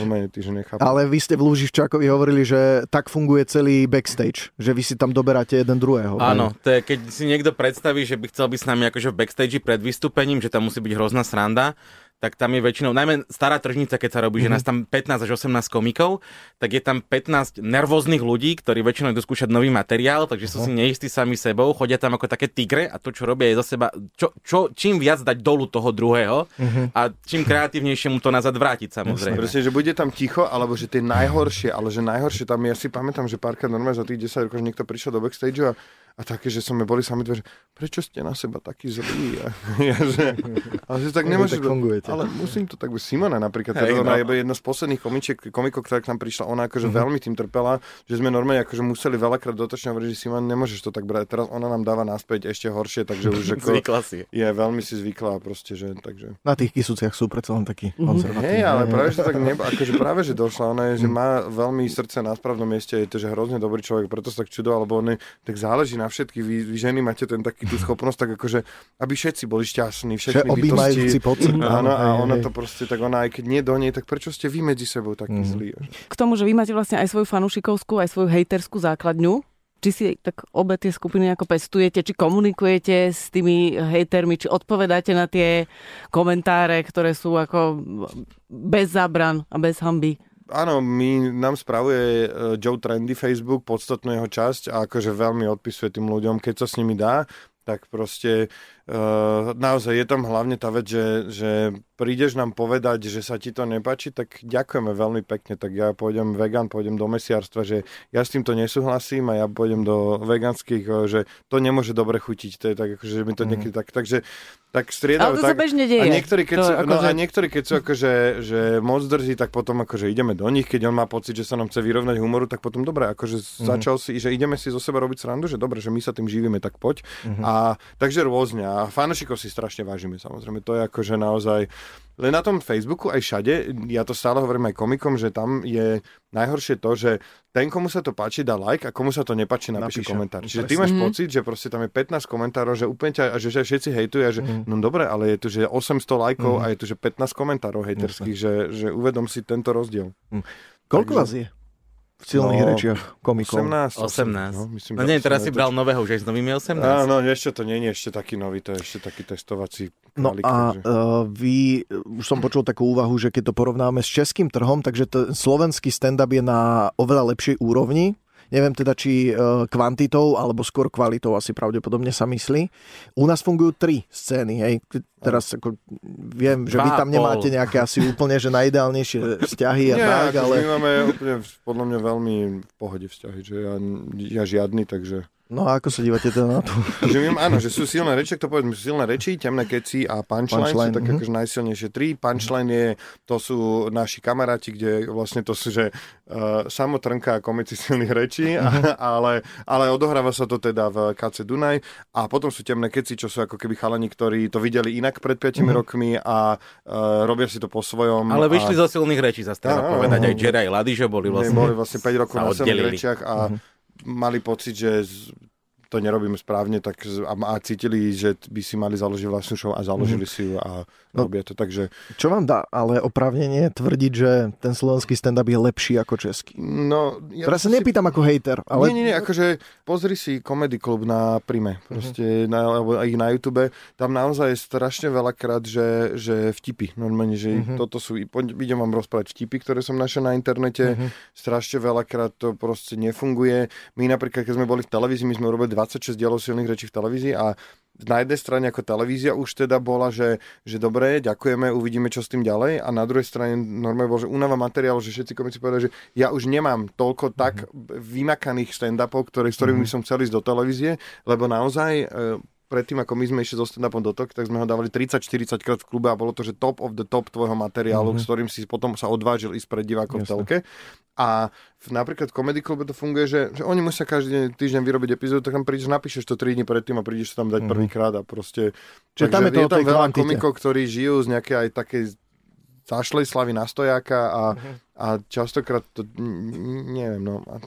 normálne tí, že nechápu. Ale vy ste v Lúžiščákovi hovorili, že tak funguje celý backstage, že vy si tam doberáte jeden druhého. Áno, to je, keď si niekto predstaví, že by chcel byť s nami akože v backstage pred vystúpením, že tam musí byť hrozná sranda, tak tam je väčšinou, najmä stará tržnica, keď sa robí, mm-hmm. že nás tam 15 až 18 komikov, tak je tam 15 nervóznych ľudí, ktorí väčšinou idú skúšať nový materiál, takže sú si neistí sami sebou, chodia tam ako také tigre a to, čo robia, je za seba, čo, čo, čím viac dať dolu toho druhého mm-hmm. a čím kreatívnejšie mu to nazad vrátiť samozrejme. Presne, že bude tam ticho, alebo že tie najhoršie, ale že najhoršie tam, ja si pamätám, že párkrát normálne za tých 10 rokov, že niekto prišiel do backstage a a také, že sme boli sami dve, že prečo ste na seba takí zlí? A, *laughs* ja, že, ale že tak nemôžeš, tak fungujete. ale musím to tak, Simona napríklad, hey, ona no. je jedna z posledných komičiek, komikov, ktorá k nám prišla, ona akože mm-hmm. veľmi tým trpela, že sme normálne akože museli veľakrát dotočne hovoriť, že Simon, nemôžeš to tak brať, teraz ona nám dáva naspäť ešte horšie, takže už *laughs* ako, si. je veľmi si zvykla proste, že takže. Na tých kysúciach sú predsa len takí mm-hmm. konzervatívni. Hej, ale práve, že tak neba, akože *laughs* práve, že došla, ona je, že má veľmi srdce na správnom mieste, je to, že hrozne dobrý človek, preto sa tak čudoval, lebo on je, tak záleží na všetkých, vy, vy ženy máte ten taký tú *laughs* schopnosť, tak akože, aby všetci boli šťastní, všetci bytosti. pocit. Áno, a ona to proste, tak ona aj keď nie do nej, tak prečo ste vy medzi sebou takí mm. zlí? K tomu, že vy máte vlastne aj svoju fanušikovskú, aj svoju hejterskú základňu, či si tak obe tie skupiny ako pestujete, či komunikujete s tými hejtermi, či odpovedáte na tie komentáre, ktoré sú ako bez zábran a bez hamby? Áno, my, nám spravuje e, Joe Trendy Facebook podstatnú jeho časť a akože veľmi odpisuje tým ľuďom, keď sa s nimi dá, tak proste naozaj je tam hlavne tá vec, že, že prídeš nám povedať, že sa ti to nepáči, tak ďakujeme veľmi pekne. Tak ja pôjdem vegan, pôjdem do mesiarstva, že ja s týmto nesúhlasím a ja pôjdem do veganských, že to nemôže dobre chutiť. To je tak, akože mi to mm. niekedy tak, takže tak striedajú. Ale to tak, sa bežne deje. A niektorí, keď, to, sú, ako no, že... a niektorí, keď sú akože, že moc drzí, tak potom akože ideme do nich, keď on má pocit, že sa nám chce vyrovnať humoru, tak potom dobre, akože mm. začal si, že ideme si zo seba robiť srandu, že dobre, že my sa tým živíme, tak poď. Mm-hmm. A takže rôzne. A fanošikov si strašne vážime, samozrejme. To je akože naozaj len na tom Facebooku aj všade, ja to stále hovorím aj komikom, že tam je najhoršie to, že ten, komu sa to páči, dá like a komu sa to nepáči, napíše Napíša. komentár. Čiže ty máš mm. pocit, že proste tam je 15 komentárov, že úplne ťa, a že, že všetci hejtujú a že mm. no dobre, ale je tu, že 800 lajkov mm. a je tu, že 15 komentárov hejterských, že, že uvedom si tento rozdiel. Mm. Koľko Takže... vás je? V silných no, rečiach komikov. 18. 18. No, myslím, no nie, teraz si bral nového, už aj s novými 18. Áno, ešte to nie je ešte taký nový, to je ešte taký testovací No a takže... uh, vy, už som počul takú úvahu, že keď to porovnáme s českým trhom, takže to, slovenský stand-up je na oveľa lepšej úrovni, Neviem teda, či e, kvantitou, alebo skôr kvalitou asi pravdepodobne sa myslí. U nás fungujú tri scény, hej. Teraz ako, viem, že vy tam nemáte nejaké asi úplne, že najideálnejšie vzťahy a Nie, tak, ale... my máme úplne, podľa mňa veľmi v pohode vzťahy, že ja, ja žiadny, takže... No a ako sa dívate teda na to? *laughs* že viem, áno, že sú silné reči, to povedzme, sú silné reči, temné keci a punchline, punchline sú také mm-hmm. akože najsilnejšie tri. Punchline je, to sú naši kamaráti, kde vlastne to sú, že uh, samotrnka a komici silných rečí, mm-hmm. *laughs* ale, ale odohráva sa to teda v KC Dunaj a potom sú temné keci, čo sú ako keby chalani, ktorí to videli inak pred 5 mm-hmm. rokmi a uh, robia si to po svojom. Ale vyšli a... zo silných rečí, zase treba povedať, aj Jerry, aj Ladižo boli vlastne, boli vlastne 5 rokov na silných rečiach a mm-hmm mali pocit, že to nerobíme správne, tak a, a cítili, že by si mali založiť vlastnú show a založili mm-hmm. si ju a no, robia to. Takže... Čo vám dá ale opravnenie tvrdiť, že ten slovenský stand-up je lepší ako český? No, ja Teraz sa si... nepýtam ako hater, ale... Nie, nie, nie, akože pozri si Comedy Club na Prime, proste, mm-hmm. na, alebo aj na YouTube, tam naozaj je strašne veľakrát, že, že vtipy, normálne, že mm-hmm. toto sú, idem vám rozprávať vtipy, ktoré som našiel na internete, mm-hmm. strašne veľakrát to proste nefunguje. My napríklad, keď sme boli v televízii, my sme robili 26 dielov silných rečí v televízii a na jednej strane ako televízia už teda bola, že, že dobre, ďakujeme, uvidíme, čo s tým ďalej a na druhej strane normálne bol, že únava materiálu, že všetci komici povedali, že ja už nemám toľko mm-hmm. tak vymakaných stand-upov, ktoré, s ktorými mm-hmm. som chcel ísť do televízie, lebo naozaj e, predtým, ako my sme išli so stand-upom do TOK, tak sme ho dávali 30-40 krát v klube a bolo to, že top of the top tvojho materiálu, mm-hmm. s ktorým si potom sa odvážil ísť pred divákom v telke. A v, napríklad v Comedy Clube to funguje, že, že oni musia každý týždeň vyrobiť epizódu, tak tam prídeš, napíšeš to 3 dní predtým a prídeš sa tam dať mm-hmm. prvýkrát a proste... Čiže tam je, to je tam veľa komikov, ktorí žijú z nejakej aj takej zašlej slavy na stojáka a, mm-hmm. a častokrát to, neviem, no... A,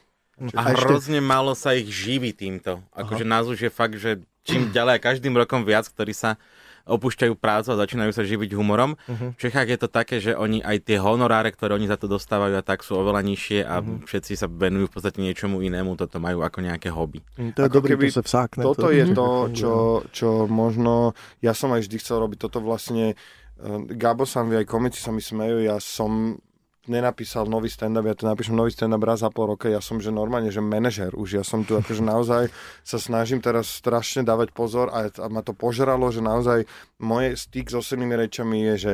a hrozne málo sa ich živí týmto. Akože nás už je fakt, že čím ďalej každým rokom viac, ktorí sa opúšťajú prácu a začínajú sa živiť humorom. Uh-huh. V Čechách je to také, že oni aj tie honoráre, ktoré oni za to dostávajú a tak sú oveľa nižšie a uh-huh. všetci sa venujú v podstate niečomu inému, toto majú ako nejaké hobby. Mm, to je dobré, to sa vsákne. Toto to. je *laughs* to, čo, čo možno, ja som aj vždy chcel robiť toto vlastne, eh, Gabo sa mi aj komici sa mi smejú, ja som nenapísal nový stand-up, ja tu napíšem nový stand-up raz za pol roka, ja som že normálne, že manažer už, ja som tu akože naozaj sa snažím teraz strašne dávať pozor a, a ma to požralo, že naozaj moje styk so silnými rečami je, že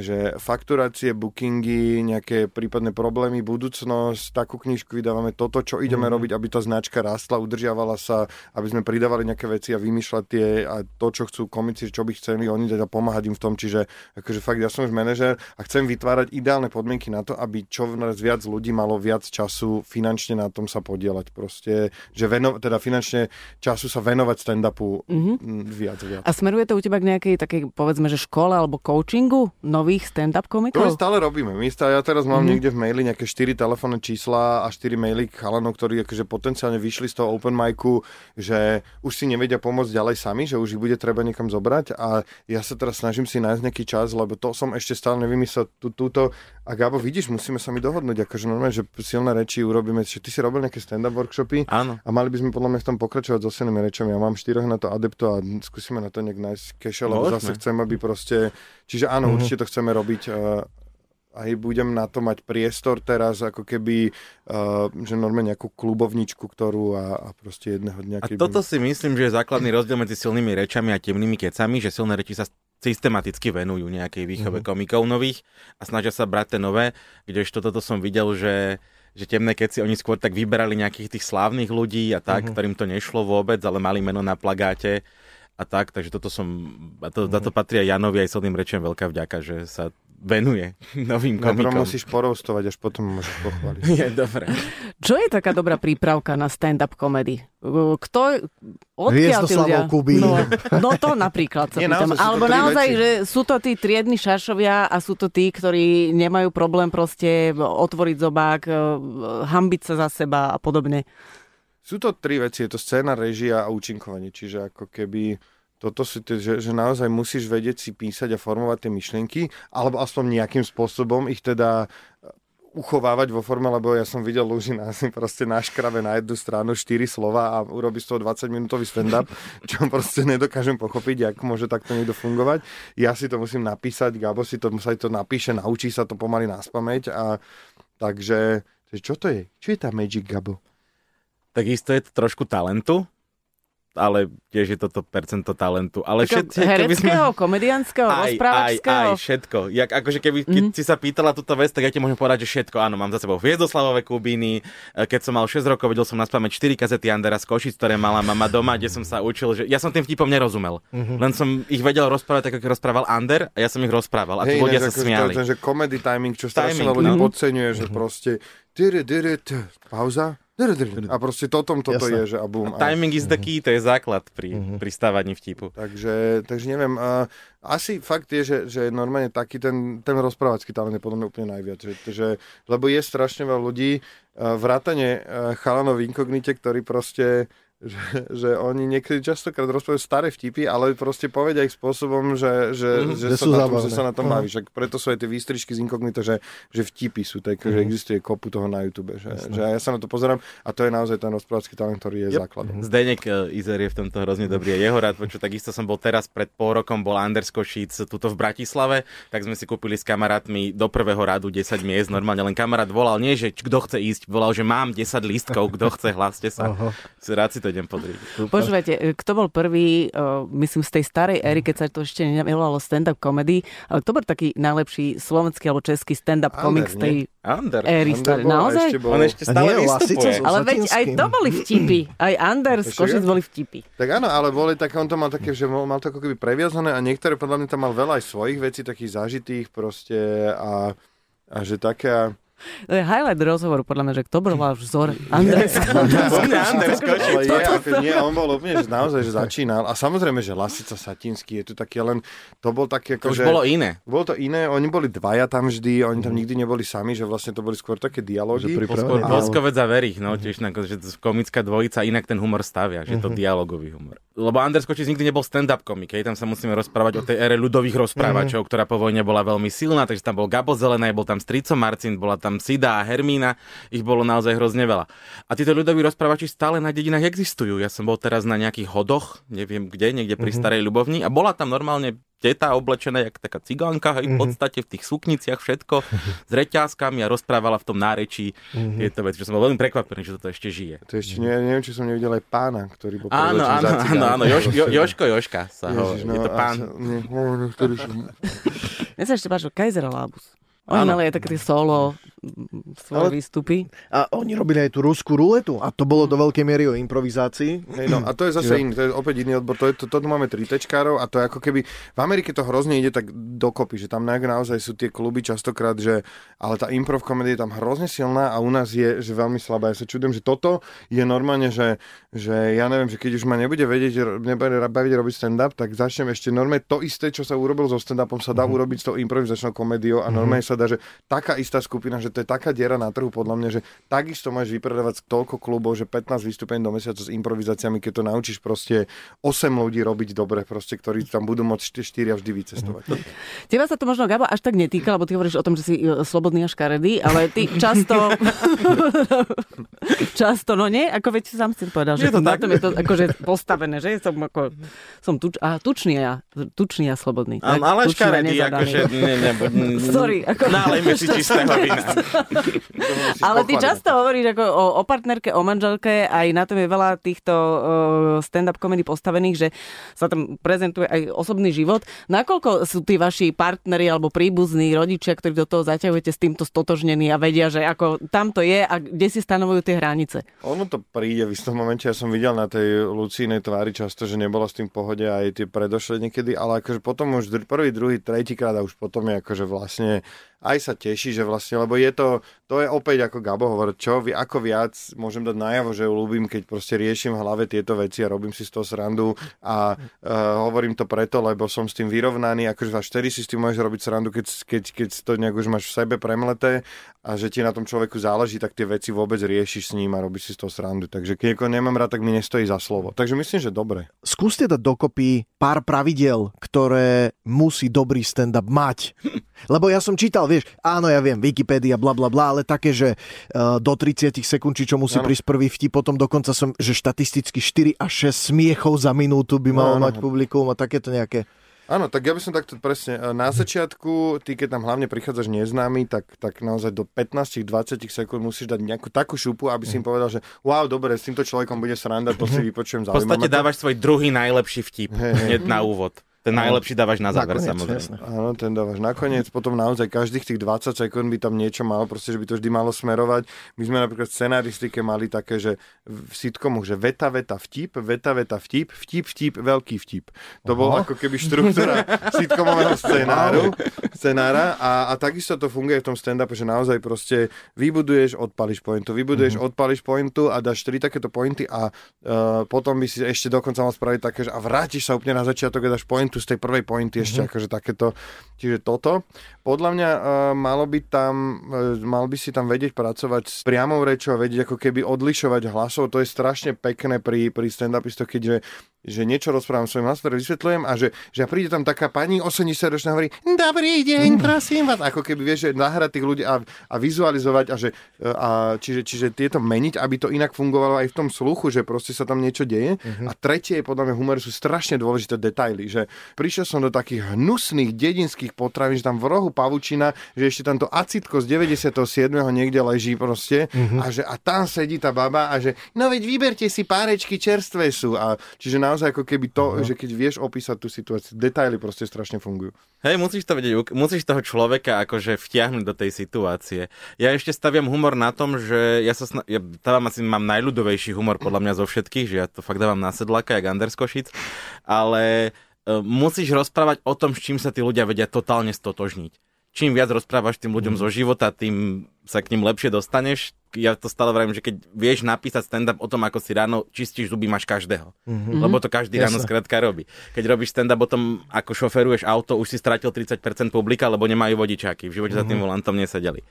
že fakturácie, bookingy, nejaké prípadné problémy, budúcnosť, takú knižku vydávame, toto, čo ideme mm. robiť, aby tá značka rastla, udržiavala sa, aby sme pridávali nejaké veci a vymýšľať tie a to, čo chcú komici, čo by chceli, oni teda pomáhať im v tom, čiže akože fakt ja som už manažer a chcem vytvárať ideálne podmienky na to, aby čo viac ľudí malo viac času finančne na tom sa podielať proste, že veno, teda finančne času sa venovať stand-upu mm-hmm. viac, viac. A smeruje to u teba k nejakej takej, povedzme, že škole alebo coachingu? Nových stand-up komikov? To stále robíme. My stále, ja teraz mám mm-hmm. niekde v maili nejaké 4 telefónne čísla a 4 maily chalanov, ktorí akože potenciálne vyšli z toho open micu, že už si nevedia pomôcť ďalej sami, že už ich bude treba niekam zobrať a ja sa teraz snažím si nájsť nejaký čas, lebo to som ešte stále nevymyslel tú, túto a Gabo, vidíš, musíme sa mi dohodnúť, akože normálne, že silné reči urobíme, že ty si robil nejaké stand-up workshopy Áno. a mali by sme podľa mňa v tom pokračovať so silnými rečami. Ja mám štyroch na to adepto a skúsime na to nejak nájsť keša, lebo zase chcem, aby proste... Čiže áno, mm-hmm. určite to chceme robiť aj budem na to mať priestor teraz, ako keby, uh, že normálne nejakú klubovničku, ktorú a, a proste jedného dňa... Keby... A toto si myslím, že je základný rozdiel medzi silnými rečami a temnými kecami, že silné reči sa systematicky venujú nejakej výchove mm-hmm. komikov nových a snažia sa brať tie nové, kdežto toto som videl, že že temné keci, oni skôr tak vyberali nejakých tých slávnych ľudí a tak, mm-hmm. ktorým to nešlo vôbec, ale mali meno na plagáte a tak, takže toto som, a to, mm-hmm. za to patrí aj Janovi aj Sodným rečem veľká vďaka, že sa venuje *laughs* novým komikom. Najprv musíš porostovať, až potom môžeš pochváliť. *laughs* Je, dobre. Čo je taká dobrá prípravka na stand-up komedy? Kto, odkiaľ tí ľudia? No, no to napríklad sa Nie, pýtam. Naozaj, Alebo naozaj, veci. že sú to tí triedni šašovia a sú to tí, ktorí nemajú problém proste otvoriť zobák, e, hambiť sa za seba a podobne. Sú to tri veci. Je to scéna, režia a účinkovanie. Čiže ako keby toto si, že, že naozaj musíš vedieť si písať a formovať tie myšlienky, alebo aspoň nejakým spôsobom ich teda e, uchovávať vo forme, lebo ja som videl Lužina asi *laughs* proste naškrave na jednu stranu štyri slova a urobí z toho 20 minútový stand-up, *laughs* čo proste nedokážem pochopiť, ako môže takto niekto fungovať. Ja si to musím napísať, Gabo si to, sa to napíše, naučí sa to pomaly na spameť a takže, čo to je? Čo je tá Magic Gabo? Takisto je to trošku talentu, ale tiež je toto percento talentu. Ale všetci, hereckého, sme... komedianského, aj, rozprávačského? Aj, aj, všetko. Jak, akože keby, keď mm-hmm. si sa pýtala túto vec, tak ja ti môžem povedať, že všetko. Áno, mám za sebou Hviezdoslavové Kubíny. E, keď som mal 6 rokov, vedel som na 4 kazety Andera z Košic, ktoré mala mama doma, kde som sa učil, že ja som tým vtipom nerozumel. Mm-hmm. Len som ich vedel rozprávať tak, ako rozprával Ander a ja som ich rozprával. A hey, ľudia sa akože smiali. Ten, že comedy timing, čo strašne ľudí no. podceňuje, že mhm. proste pauza, a proste toto toto Jasne. je, že a bum. A timing is the key, to je základ pri, uh-huh. pri stávaní vtipu. Takže, takže neviem, uh, asi fakt je, že, že normálne taký ten, ten rozprávacký talent je podľa mňa úplne najviac. Že, že, lebo je strašne veľa ľudí, uh, vrátane uh, chalanov v inkognite, ktorí proste že, že oni niekedy častokrát rozprávajú staré vtipy, ale proste povedia ich spôsobom, že, že, mm, že, sa, na tom, že sa na tom baví. Však preto sú aj tie výstričky z inkognito, že, že vtipy sú, tak, mm. že mhm. existuje kopu toho na YouTube. Že, že ja sa na to pozerám a to je naozaj ten rozprávacký talent, ktorý je yep. základom. Mm. Zdenek uh, Izer je v tomto hrozne dobrý. Jeho rád počuť, takisto som bol teraz pred pol rokom, bol Anders Košic tuto v Bratislave, tak sme si kúpili s kamarátmi do prvého radu 10 miest. Normálne len kamarát volal, nie že kto chce ísť, volal, že mám 10 lístkov, kto chce, hláste sa. Rád si to idem podriť. Počúvajte, e, kto bol prvý, uh, myslím, z tej starej éry, keď sa to ešte nevolalo stand-up comedy, ale kto bol taký najlepší slovenský alebo český stand-up komik z tej Ander. éry starej? Naozaj? Ešte bol... On ešte stále nie, vystupuje. Ale veď aj to boli vtipy. Aj Anders z Košic boli vtipy. Tak áno, ale boli také, on to mal také, že mal to ako keby previazané a niektoré podľa mňa tam mal veľa aj svojich vecí, takých zažitých proste a, a že také to je highlight rozhovoru, podľa mňa, že kto bol váš vzor? Andres. *laughs* Andres *laughs* Ale je, ako, nie, on bol úplne, že naozaj, že začínal. A samozrejme, že Lasica Satinský je tu taký, len to bol také, ako, to už že, bolo iné. Bolo to iné, oni boli dvaja tam vždy, oni tam nikdy neboli sami, že vlastne to boli skôr také dialógy. Skôr Boskovec a Verich, no, tiež že komická dvojica, inak ten humor stavia, že to mhm. dialogový humor. Lebo Anders Kočic nikdy nebol stand-up komik, hej, tam sa musíme rozprávať o tej ére ľudových rozprávačov, ktorá po vojne bola veľmi silná, takže tam bol Gabo Zelený, bol tam Strico Marcin, bola tam Sida a Hermína, ich bolo naozaj hrozne veľa. A títo ľudoví rozprávači stále na dedinách existujú. Ja som bol teraz na nejakých hodoch, neviem kde, niekde pri mm-hmm. Starej Ľubovni a bola tam normálne teta oblečená, jak taká cigánka, aj v mhm. podstate v tých sukniciach všetko, *laughs* s reťazkami a rozprávala v tom nárečí mm-hmm. tieto veci, že som bol veľmi prekvapený, že toto ešte žije. To ešte nie, neviem, či som nevidel aj pána, ktorý bol Áno, áno, áno, áno, Jož, jo, Joško Joška sa Ježiš, no, je to pán. Mne sa ešte páčil Kaiser Labus. Oni mali aj také solo svoje Ale- výstupy. A oni robili aj tú ruskú ruletu a to bolo do veľkej miery o improvizácii. Hej, no, a to je zase iný, to je opäť iný odbor, to je, to, to tu máme tri tečkárov a to je ako keby, v Amerike to hrozne ide tak dokopy, že tam na- naozaj sú tie kluby častokrát, že, ale tá improv komédia je tam hrozne silná a u nás je že veľmi slabá. Ja sa čudujem, že toto je normálne, že, že ja neviem, že keď už ma nebude vedieť, nebude baviť robiť stand-up, tak začnem ešte normálne to isté, čo sa urobilo so stand-upom, sa dá urobiť s tou improvizačnou komédiou a normálne sa dá, že taká istá skupina, že to je taká diera na trhu podľa mňa, že takisto máš vypredávať toľko klubov, že 15 vystúpení do mesiaca s improvizáciami, keď to naučíš proste 8 ľudí robiť dobre, proste, ktorí tam budú môcť 4 vždy vycestovať. Teba sa to možno, Gabo, až tak netýka, lebo ty hovoríš o tom, že si e, slobodný a škaredý, ale ty často... *laughs* často, no nie? Ako veď si sám si povedal, že Je to tak. tom je to akože postavené, že som ako... Som tuč, a tučný a, tučný a slobodný. Tak, ale a škaredý, akože... Ne, ne, ne, Sorry, ako- Nálejme si čistého vína. *laughs* *laughs* Ale ty často hovoríš ako o, o partnerke, o manželke, aj na tom je veľa týchto uh, stand-up komedy postavených, že sa tam prezentuje aj osobný život. Nakoľko sú tí vaši partneri alebo príbuzní rodičia, ktorí do toho zaťahujete s týmto stotožnení a vedia, že ako tam to je a kde si stanovujú tie hranice? Ono to príde v istom momente, ja som videl na tej Lucínej tvári často, že nebola s tým pohode aj tie predošlé niekedy, ale akože potom už prvý, druhý, tretí krát a už potom je akože vlastne aj sa teší, že vlastne, lebo je to, to je opäť ako Gabo hovorí, čo, vi- ako viac môžem dať najavo, že ju ľúbim, keď proste riešim v hlave tieto veci a robím si z toho srandu a uh, hovorím to preto, lebo som s tým vyrovnaný, akože až vtedy si s tým môžeš robiť srandu, keď, keď, keď to nejak už máš v sebe premleté a že ti na tom človeku záleží, tak tie veci vôbec riešiš s ním a robíš si z toho srandu. Takže keď niekoho nemám rád, tak mi nestojí za slovo. Takže myslím, že dobre. Skúste dať dokopy pár pravidel, ktoré musí dobrý stand-up mať. Lebo ja som čítal, vieš, áno, ja viem, Wikipedia, bla bla bla, ale také, že uh, do 30 sekúnd, či čo musí Áno. prísť prvý vtip, potom dokonca som, že štatisticky 4 až 6 smiechov za minútu by malo Áno. mať publikum a takéto nejaké. Áno, tak ja by som takto presne, e, na začiatku, ty keď tam hlavne prichádzaš neznámy, tak, tak naozaj do 15-20 sekúnd musíš dať nejakú takú šupu, aby si im povedal, že wow, dobre, s týmto človekom bude sranda, to si vypočujem, V podstate zaujímavé. dávaš svoj druhý najlepší vtip hneď na úvod. Ten najlepší dávaš na záver, Nakoniec, samozrejme. jasné. Áno, ten dávaš nakoniec, potom naozaj každých tých 20 sekúnd by tam niečo malo, proste, že by to vždy malo smerovať. My sme napríklad v scenaristike mali také, že v sitcomu, že veta, veta, vtip, veta, veta, vtip, vtip, vtip, veľký vtip. To bolo ako keby štruktúra *laughs* sitcomového scenáru, scenára a, a takisto to funguje v tom stand-upe, že naozaj proste vybuduješ, odpališ pointu, vybuduješ, odpališ pointu a dáš tri takéto pointy a uh, potom by si ešte dokonca mal spraviť také, že a vrátiš sa úplne na začiatok a dáš pointu z tej prvej pointy ešte akože takéto. Čiže toto. Podľa mňa uh, malo by tam, uh, mal by si tam vedieť pracovať s priamou rečou a vedieť ako keby odlišovať hlasov. To je strašne pekné pri, pri stand-upistoch, keďže že niečo rozprávam svojim hlasom, vysvetľujem a že, že príde tam taká pani 80 ročná hovorí Dobrý deň, prosím vás. Ako keby vieš, že nahrať tých ľudí a, a vizualizovať a že a čiže, čiže tieto meniť, aby to inak fungovalo aj v tom sluchu, že proste sa tam niečo deje. Uh-huh. A tretie je podľa mňa humor sú strašne dôležité detaily, že prišiel som do takých hnusných dedinských potravín, že tam v rohu pavučina, že ešte tam to acitko z 97. niekde leží proste uh-huh. a, že, a tam sedí tá baba a že no veď vyberte si párečky čerstvé sú a čiže naozaj ako keby to, uh-huh. že keď vieš opísať tú situáciu, detaily proste strašne fungujú. Hej, musíš to vedieť, musíš toho človeka akože vtiahnuť do tej situácie. Ja ešte staviam humor na tom, že ja sa sna- ja dávam asi mám najľudovejší humor podľa mňa zo všetkých, že ja to fakt dávam na sedlaka, jak Anders Košic, ale e, musíš rozprávať o tom, s čím sa tí ľudia vedia totálne stotožniť. Čím viac rozprávaš tým ľuďom zo života, tým sa k ním lepšie dostaneš. Ja to stále vravím, že keď vieš napísať stand-up o tom, ako si ráno čistíš zuby, máš každého. Mm-hmm. Lebo to každý ráno Jasné. skrátka robí. Keď robíš stand-up o tom, ako šoferuješ auto, už si stratil 30% publika, lebo nemajú vodičáky. V živote za tým volantom nesedeli.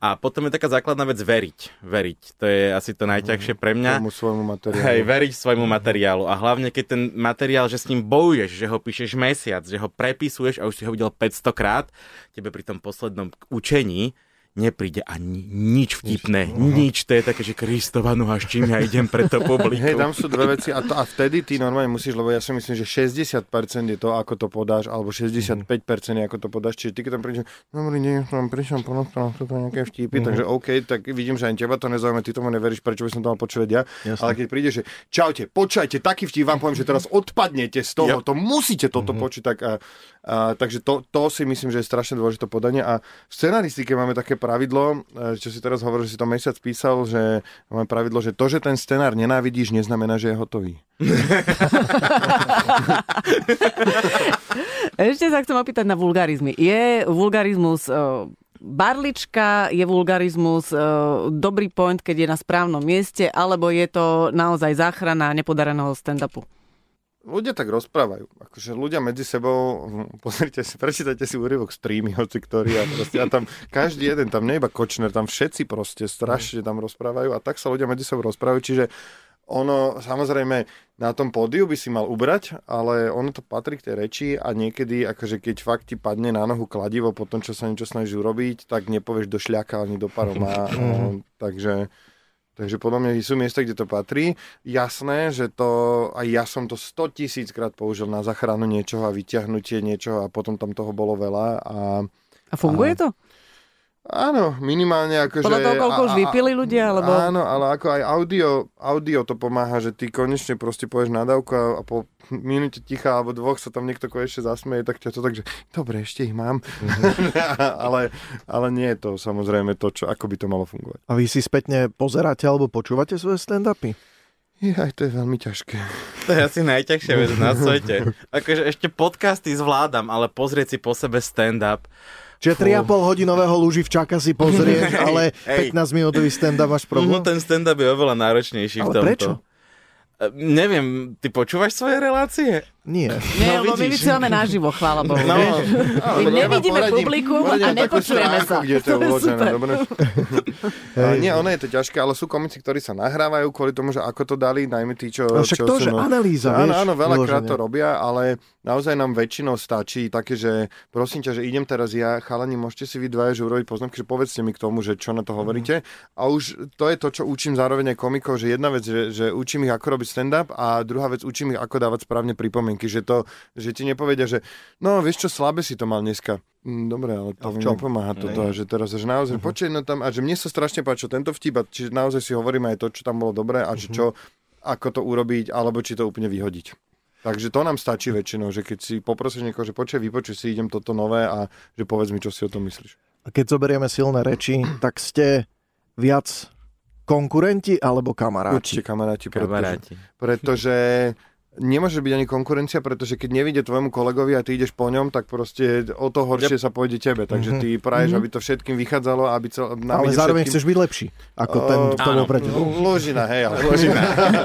A potom je taká základná vec veriť. Veriť. To je asi to najťažšie pre mňa. Svojmu materiálu. Hej, veriť svojmu materiálu. A hlavne, keď ten materiál, že s ním bojuješ, že ho píšeš mesiac, že ho prepisuješ a už si ho videl 500 krát, tebe pri tom poslednom učení nepríde ani nič vtipné. Nič. To je také, že Kristova noha, s čím ja idem pre to publikum. *laughs* Hej, tam sú dve veci a, to, a vtedy ty normálne musíš, lebo ja si myslím, že 60% je to, ako to podáš, alebo 65% je, ako to podáš. Čiže ty, keď tam prídeš, dobrý deň, som prišiel porozprávať toto nejaké vtipy, takže OK, tak vidím, že ani teba to nezaujíma, ty tomu neveríš, prečo by som to mal počúvať ja. Jasné. Ale keď príde, že čaute, počujte, taký vtip vám poviem, že teraz odpadnete z toho, to musíte toto počuť, tak a, A, takže to, to si myslím, že je strašne dôležité podanie. A v scenaristike máme také pravidlo, e, čo si teraz hovoril, že si to mesiac písal, že máme pravidlo, že to, že ten scenár nenávidíš, neznamená, že je hotový. *laughs* Ešte sa chcem opýtať na vulgarizmy. Je vulgarizmus uh, barlička, je vulgarizmus uh, dobrý point, keď je na správnom mieste, alebo je to naozaj záchrana nepodareného stand-upu? Ľudia tak rozprávajú. Akože ľudia medzi sebou, pozrite si, prečítajte si úryvok z hoci ktorý a proste, a tam každý jeden, tam nie iba Kočner, tam všetci proste strašne tam rozprávajú a tak sa ľudia medzi sebou rozprávajú, čiže ono, samozrejme, na tom pódiu by si mal ubrať, ale ono to patrí k tej reči a niekedy, akože keď fakt ti padne na nohu kladivo po tom, čo sa niečo snažíš urobiť, tak nepovieš do šľaka ani do paroma. *laughs* takže Takže podľa mňa sú miesta, kde to patrí. Jasné, že to, aj ja som to 100 tisíc krát použil na zachranu niečoho a vyťahnutie niečoho a potom tam toho bolo veľa. A, a funguje a, to? Áno, minimálne ako, Podľa toho, koľko už vypili ľudia, alebo... Áno, ale ako aj audio, audio to pomáha, že ty konečne proste povieš nadávku a, a po minúte ticha alebo dvoch sa tam niekto konečne zasmeje, tak ťa to tak, že dobre, ešte ich mám. Mm-hmm. *laughs* ale, ale nie je to samozrejme to, čo, ako by to malo fungovať. A vy si spätne pozeráte alebo počúvate svoje stand-upy? aj to je veľmi ťažké. To je asi najťažšia vec na svete. *laughs* Akože ešte podcasty zvládam, ale pozrieť si po sebe stand-up, Čiže 3,5 hodinového čaka si pozrieš, *laughs* ale 15 minútový stand-up máš problém? No ten stand-up je oveľa náročnejší ale v tomto. prečo? E, neviem, ty počúvaš svoje relácie? Nie. Nie, no, lebo my vysielame naživo, chvála Bohu. No, my nevidíme poradím, publikum poradím a nepočujeme sa. Kde to je *laughs* uložené, dobre? *laughs* nie, ono je to ťažké, ale sú komici, ktorí sa nahrávajú kvôli tomu, že ako to dali, najmä tí, čo... No však čo to, sú, že no, analýza, Áno, vieš, áno, veľakrát to robia, ale naozaj nám väčšinou stačí také, že prosím ťa, že idem teraz ja, chalani, môžete si vy dvaja, že urobiť poznámky, že povedzte mi k tomu, že čo na to hovoríte. A už to je to, čo učím zároveň aj komikov, že jedna vec, že, že učím ich, ako robiť stand-up a druhá vec, učím ich, ako dávať správne pripomienky, že to, že ti nepovedia, že no vieš čo, slabé si to mal dneska. Mm, Dobre, ale to mi nepomáha toto, a že teraz, že naozaj, uh-huh. počuj, no tam, a že mne sa strašne páči tento vtip, a čiže naozaj si hovoríme aj to, čo tam bolo dobré a že čo, ako to urobiť, alebo či to úplne vyhodiť. Takže to nám stačí väčšinou, že keď si poprosíš niekoho, že počuj, vypočuj si, idem toto nové a že povedz mi, čo si o tom myslíš. A keď zoberieme silné reči, tak ste viac konkurenti alebo kamaráti? Určite kamaráti, Kamaráti. pretože, pretože nemôže byť ani konkurencia, pretože keď nevidie tvojmu kolegovi a ty ideš po ňom, tak proste o to horšie yep. sa pôjde tebe. Takže ty mhm. praješ, mm-hmm. aby to všetkým vychádzalo, aby cel, Ale zároveň všetkým... chceš byť lepší, ako ten, kto bol pre tebou. Ložina, hej, ale ložina.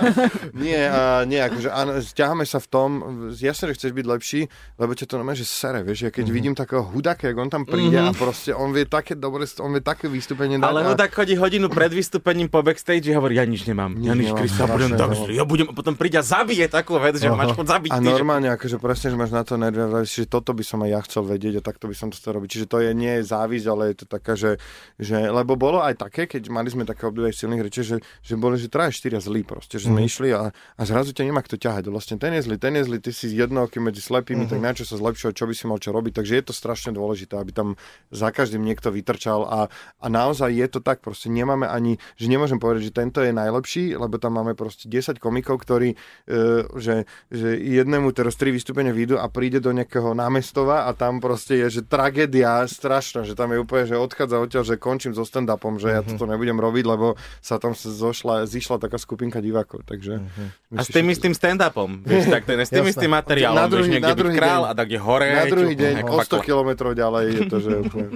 *laughs* nie, a, nie, akože áno, stiahame sa v tom, jasne, že chceš byť lepší, lebo ťa to normálne, že sere, vieš, ja keď mm-hmm. vidím takého hudáka, jak on tam príde mm-hmm. a proste on vie také dobre, on vie také vystúpenie dať. Ale a... hudák chodí hodinu pred vystúpením po backstage a hovorí, ja nič nemám, ja nič, Krista, budem, ja budem, potom príde a zabije takú vec, že máš chod zabiť. A normálne, že... akože presne, že máš na to nervy že toto by som aj ja chcel vedieť a takto by som to chcel robiť. Čiže to je nie je závisť, ale je to taká, že, že lebo bolo aj také, keď mali sme také obdobie silných rečí, že, že boli, že traja štyria zlí proste, že sme mm. išli a, a zrazu ťa nemá kto ťahať. Vlastne ten je zlý, ten je zlý, ty si jednoký medzi slepými, mm-hmm. tak mhm. na čo sa zlepšovať, čo by si mal čo robiť. Takže je to strašne dôležité, aby tam za každým niekto vytrčal a, a naozaj je to tak, proste nemáme ani, že nemôžem povedať, že tento je najlepší, lebo tam máme proste 10 komikov, ktorí, uh, že, že jednému teraz tri vystúpenia výjdu a príde do nejakého námestova a tam proste je, že tragédia strašná, že tam je úplne, že odchádza odtiaľ, že končím so stand-upom, že ja mhm. toto nebudem robiť, lebo sa tam zošla, zišla taká skupinka divákov, takže... Uh-huh. A s tým istým stand-upom, vieš, tak ten, s tým istým materiálom, na druhý, vieš, niekde na druhý král deň, a tak je hore. Na druhý čo, deň, o 100 kilometrov ďalej je to, že *laughs* úplne...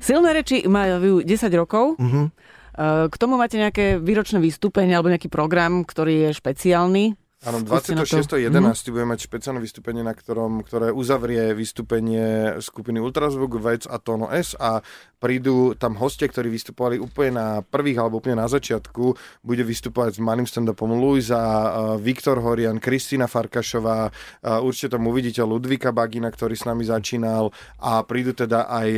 Silné reči majú 10 rokov. Uh-huh. K tomu máte nejaké výročné vystúpenie alebo nejaký program, ktorý je špeciálny? Áno, 26.11. Mm. budeme mať špeciálne vystúpenie, na ktorom, ktoré uzavrie vystúpenie skupiny Ultrazvuk, Vec a Tono S a prídu tam hostia, ktorí vystupovali úplne na prvých alebo úplne na začiatku. Bude vystupovať s malým stand-upom Luisa, Viktor Horian, Kristýna Farkašová, určite tam uvidíte Ludvika Bagina, ktorý s nami začínal a prídu teda aj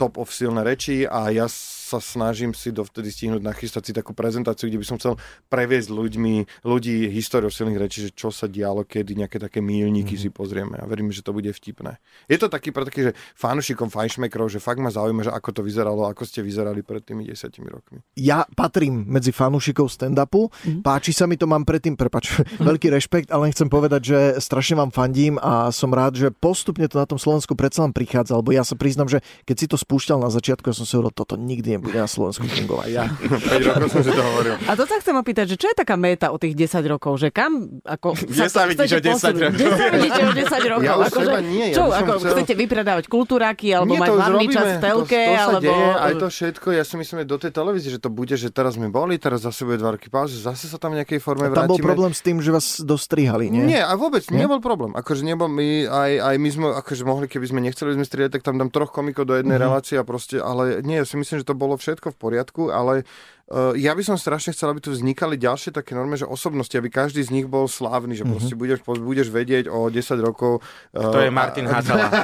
top of silné reči a ja sa snažím si dovtedy stihnúť nachystať si takú prezentáciu, kde by som chcel previesť ľuďmi, ľudí históriou silných rečí, že čo sa dialo, kedy nejaké také mílniky mm-hmm. si pozrieme a verím, že to bude vtipné. Je to taký pre taký, že fanúšikom fajnšmekrov, že fakt ma zaujíma, že ako to vyzeralo, ako ste vyzerali pred tými desiatimi rokmi. Ja patrím medzi fanúšikov stand-upu, mm-hmm. páči sa mi to, mám predtým, prepač, veľký rešpekt, ale chcem povedať, že strašne vám fandím a som rád, že postupne to na tom Slovensku predsa len prichádza, lebo ja sa priznam, že keď si to spúšťal na začiatku, ja som si hovoril, toto nikdy nebude na Slovensku fungovať. Ja. 5 rokov som si to hovoril. A to sa chcem opýtať, že čo je taká meta o tých 10 rokov, že kam, ako... Kde sa, vidíš o 10 rokov? Kde sa vidíte o 10 rokov? Ja ako, že, nie, ja čo, ako chcel... chcete vypredávať kultúráky, alebo nie, mať hlavný čas v telke, to, to alebo... Deje, aj to všetko, ja si myslím, že do tej televízie, že to bude, že teraz sme boli, teraz zase bude dva roky pauzy, zase sa tam v nejakej forme vrátime. Tam bol problém s tým, že vás dostrihali, nie? Nie, a vôbec nie? nebol problém. Akože nebol, my, aj, aj my sme, akože mohli, keby sme nechceli sme strieľať, tak tam dám troch komikov do jednej mm-hmm. relácie a proste, ale nie, ja si myslím, že to bolo všetko v poriadku, ale ja by som strašne chcel, aby tu vznikali ďalšie také normy, že osobnosti, aby každý z nich bol slávny, že mm-hmm. proste budeš, budeš vedieť o 10 rokov... Uh, kto je Martin Hatala? *laughs*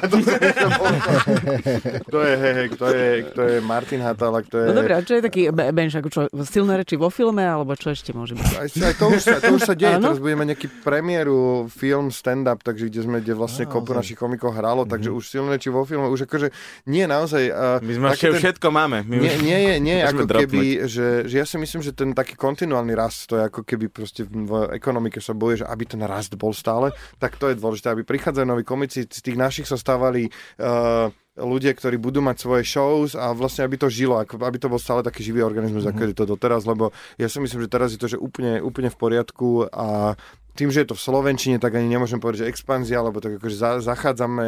kto je, hej, kto je, kto je Martin Hatala, kto je... No dobré, a čo je taký bench, ako čo, silné reči vo filme, alebo čo ešte môže byť? Aj, aj to, už sa, to už sa deje, teraz budeme nejaký premiéru film stand-up, takže kde sme, kde vlastne kopu našich komikov hralo, mm-hmm. takže už silné reči vo filme, už akože nie naozaj... Uh, My sme ešte ten, všetko máme. My nie, nie, nie, nie *laughs* ako keby, že že ja si myslím, že ten taký kontinuálny rast, to je ako keby proste v ekonomike sa boje, že aby ten rast bol stále, tak to je dôležité, aby prichádzajú noví komici, z tých našich sa stávali uh, ľudia, ktorí budú mať svoje shows a vlastne aby to žilo, aby to bol stále taký živý organizmus, mm-hmm. ako je to doteraz, lebo ja si myslím, že teraz je to že úplne, úplne v poriadku a tým, že je to v Slovenčine, tak ani nemôžem povedať, že expanzia, lebo tak akože za, zachádzame,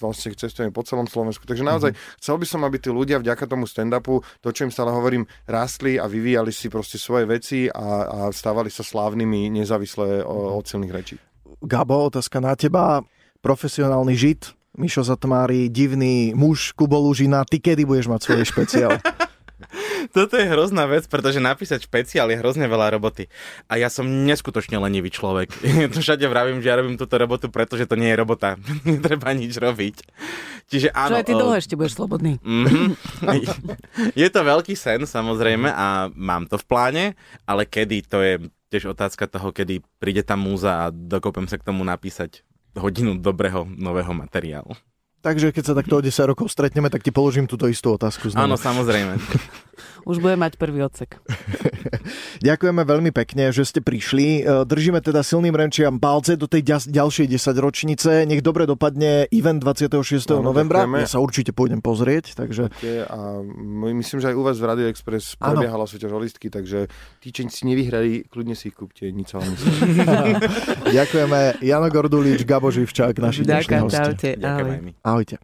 vlastne cestujeme po celom Slovensku. Takže naozaj mm-hmm. chcel by som, aby tí ľudia vďaka tomu stand-upu, to, čo im stále hovorím, rastli a vyvíjali si proste svoje veci a, a stávali sa slávnymi nezávisle mm-hmm. od silných rečí. Gabo, otázka na teba. Profesionálny žid, Mišo Zatmári, divný muž, Kubo Lužina, ty kedy budeš mať svoj špeciál? *laughs* Toto je hrozná vec, pretože napísať špeciál je hrozne veľa roboty. A ja som neskutočne lenivý človek. *laughs* to všade vravím, že ja robím túto robotu, pretože to nie je robota. *laughs* Netreba nič robiť. Čiže áno. Čo aj ty dlho ešte budeš slobodný. Mm-hmm. *laughs* je to veľký sen, samozrejme, a mám to v pláne, ale kedy, to je tiež otázka toho, kedy príde tá múza a dokopem sa k tomu napísať hodinu dobrého nového materiálu. Takže keď sa takto o 10 rokov stretneme, tak ti položím túto istú otázku. Znamená. Áno, samozrejme. *laughs* Už bude mať prvý odsek. *laughs* Ďakujeme veľmi pekne, že ste prišli. E, držíme teda silným renčiam palce do tej ďalšej 10 ročnice. Nech dobre dopadne event 26. Áno, novembra. Ďakujeme. Ja sa určite pôjdem pozrieť. Takže... A myslím, že aj u vás v Radio Express prebiehala súťaž o listky, takže tí, čo si nevyhrali, kľudne si ich kúpte. Nič sa vám *laughs* Ďakujeme. Jano Gordulič, Gabo Živčák, naši dnešní hosti. Ďakujem, Ahojte.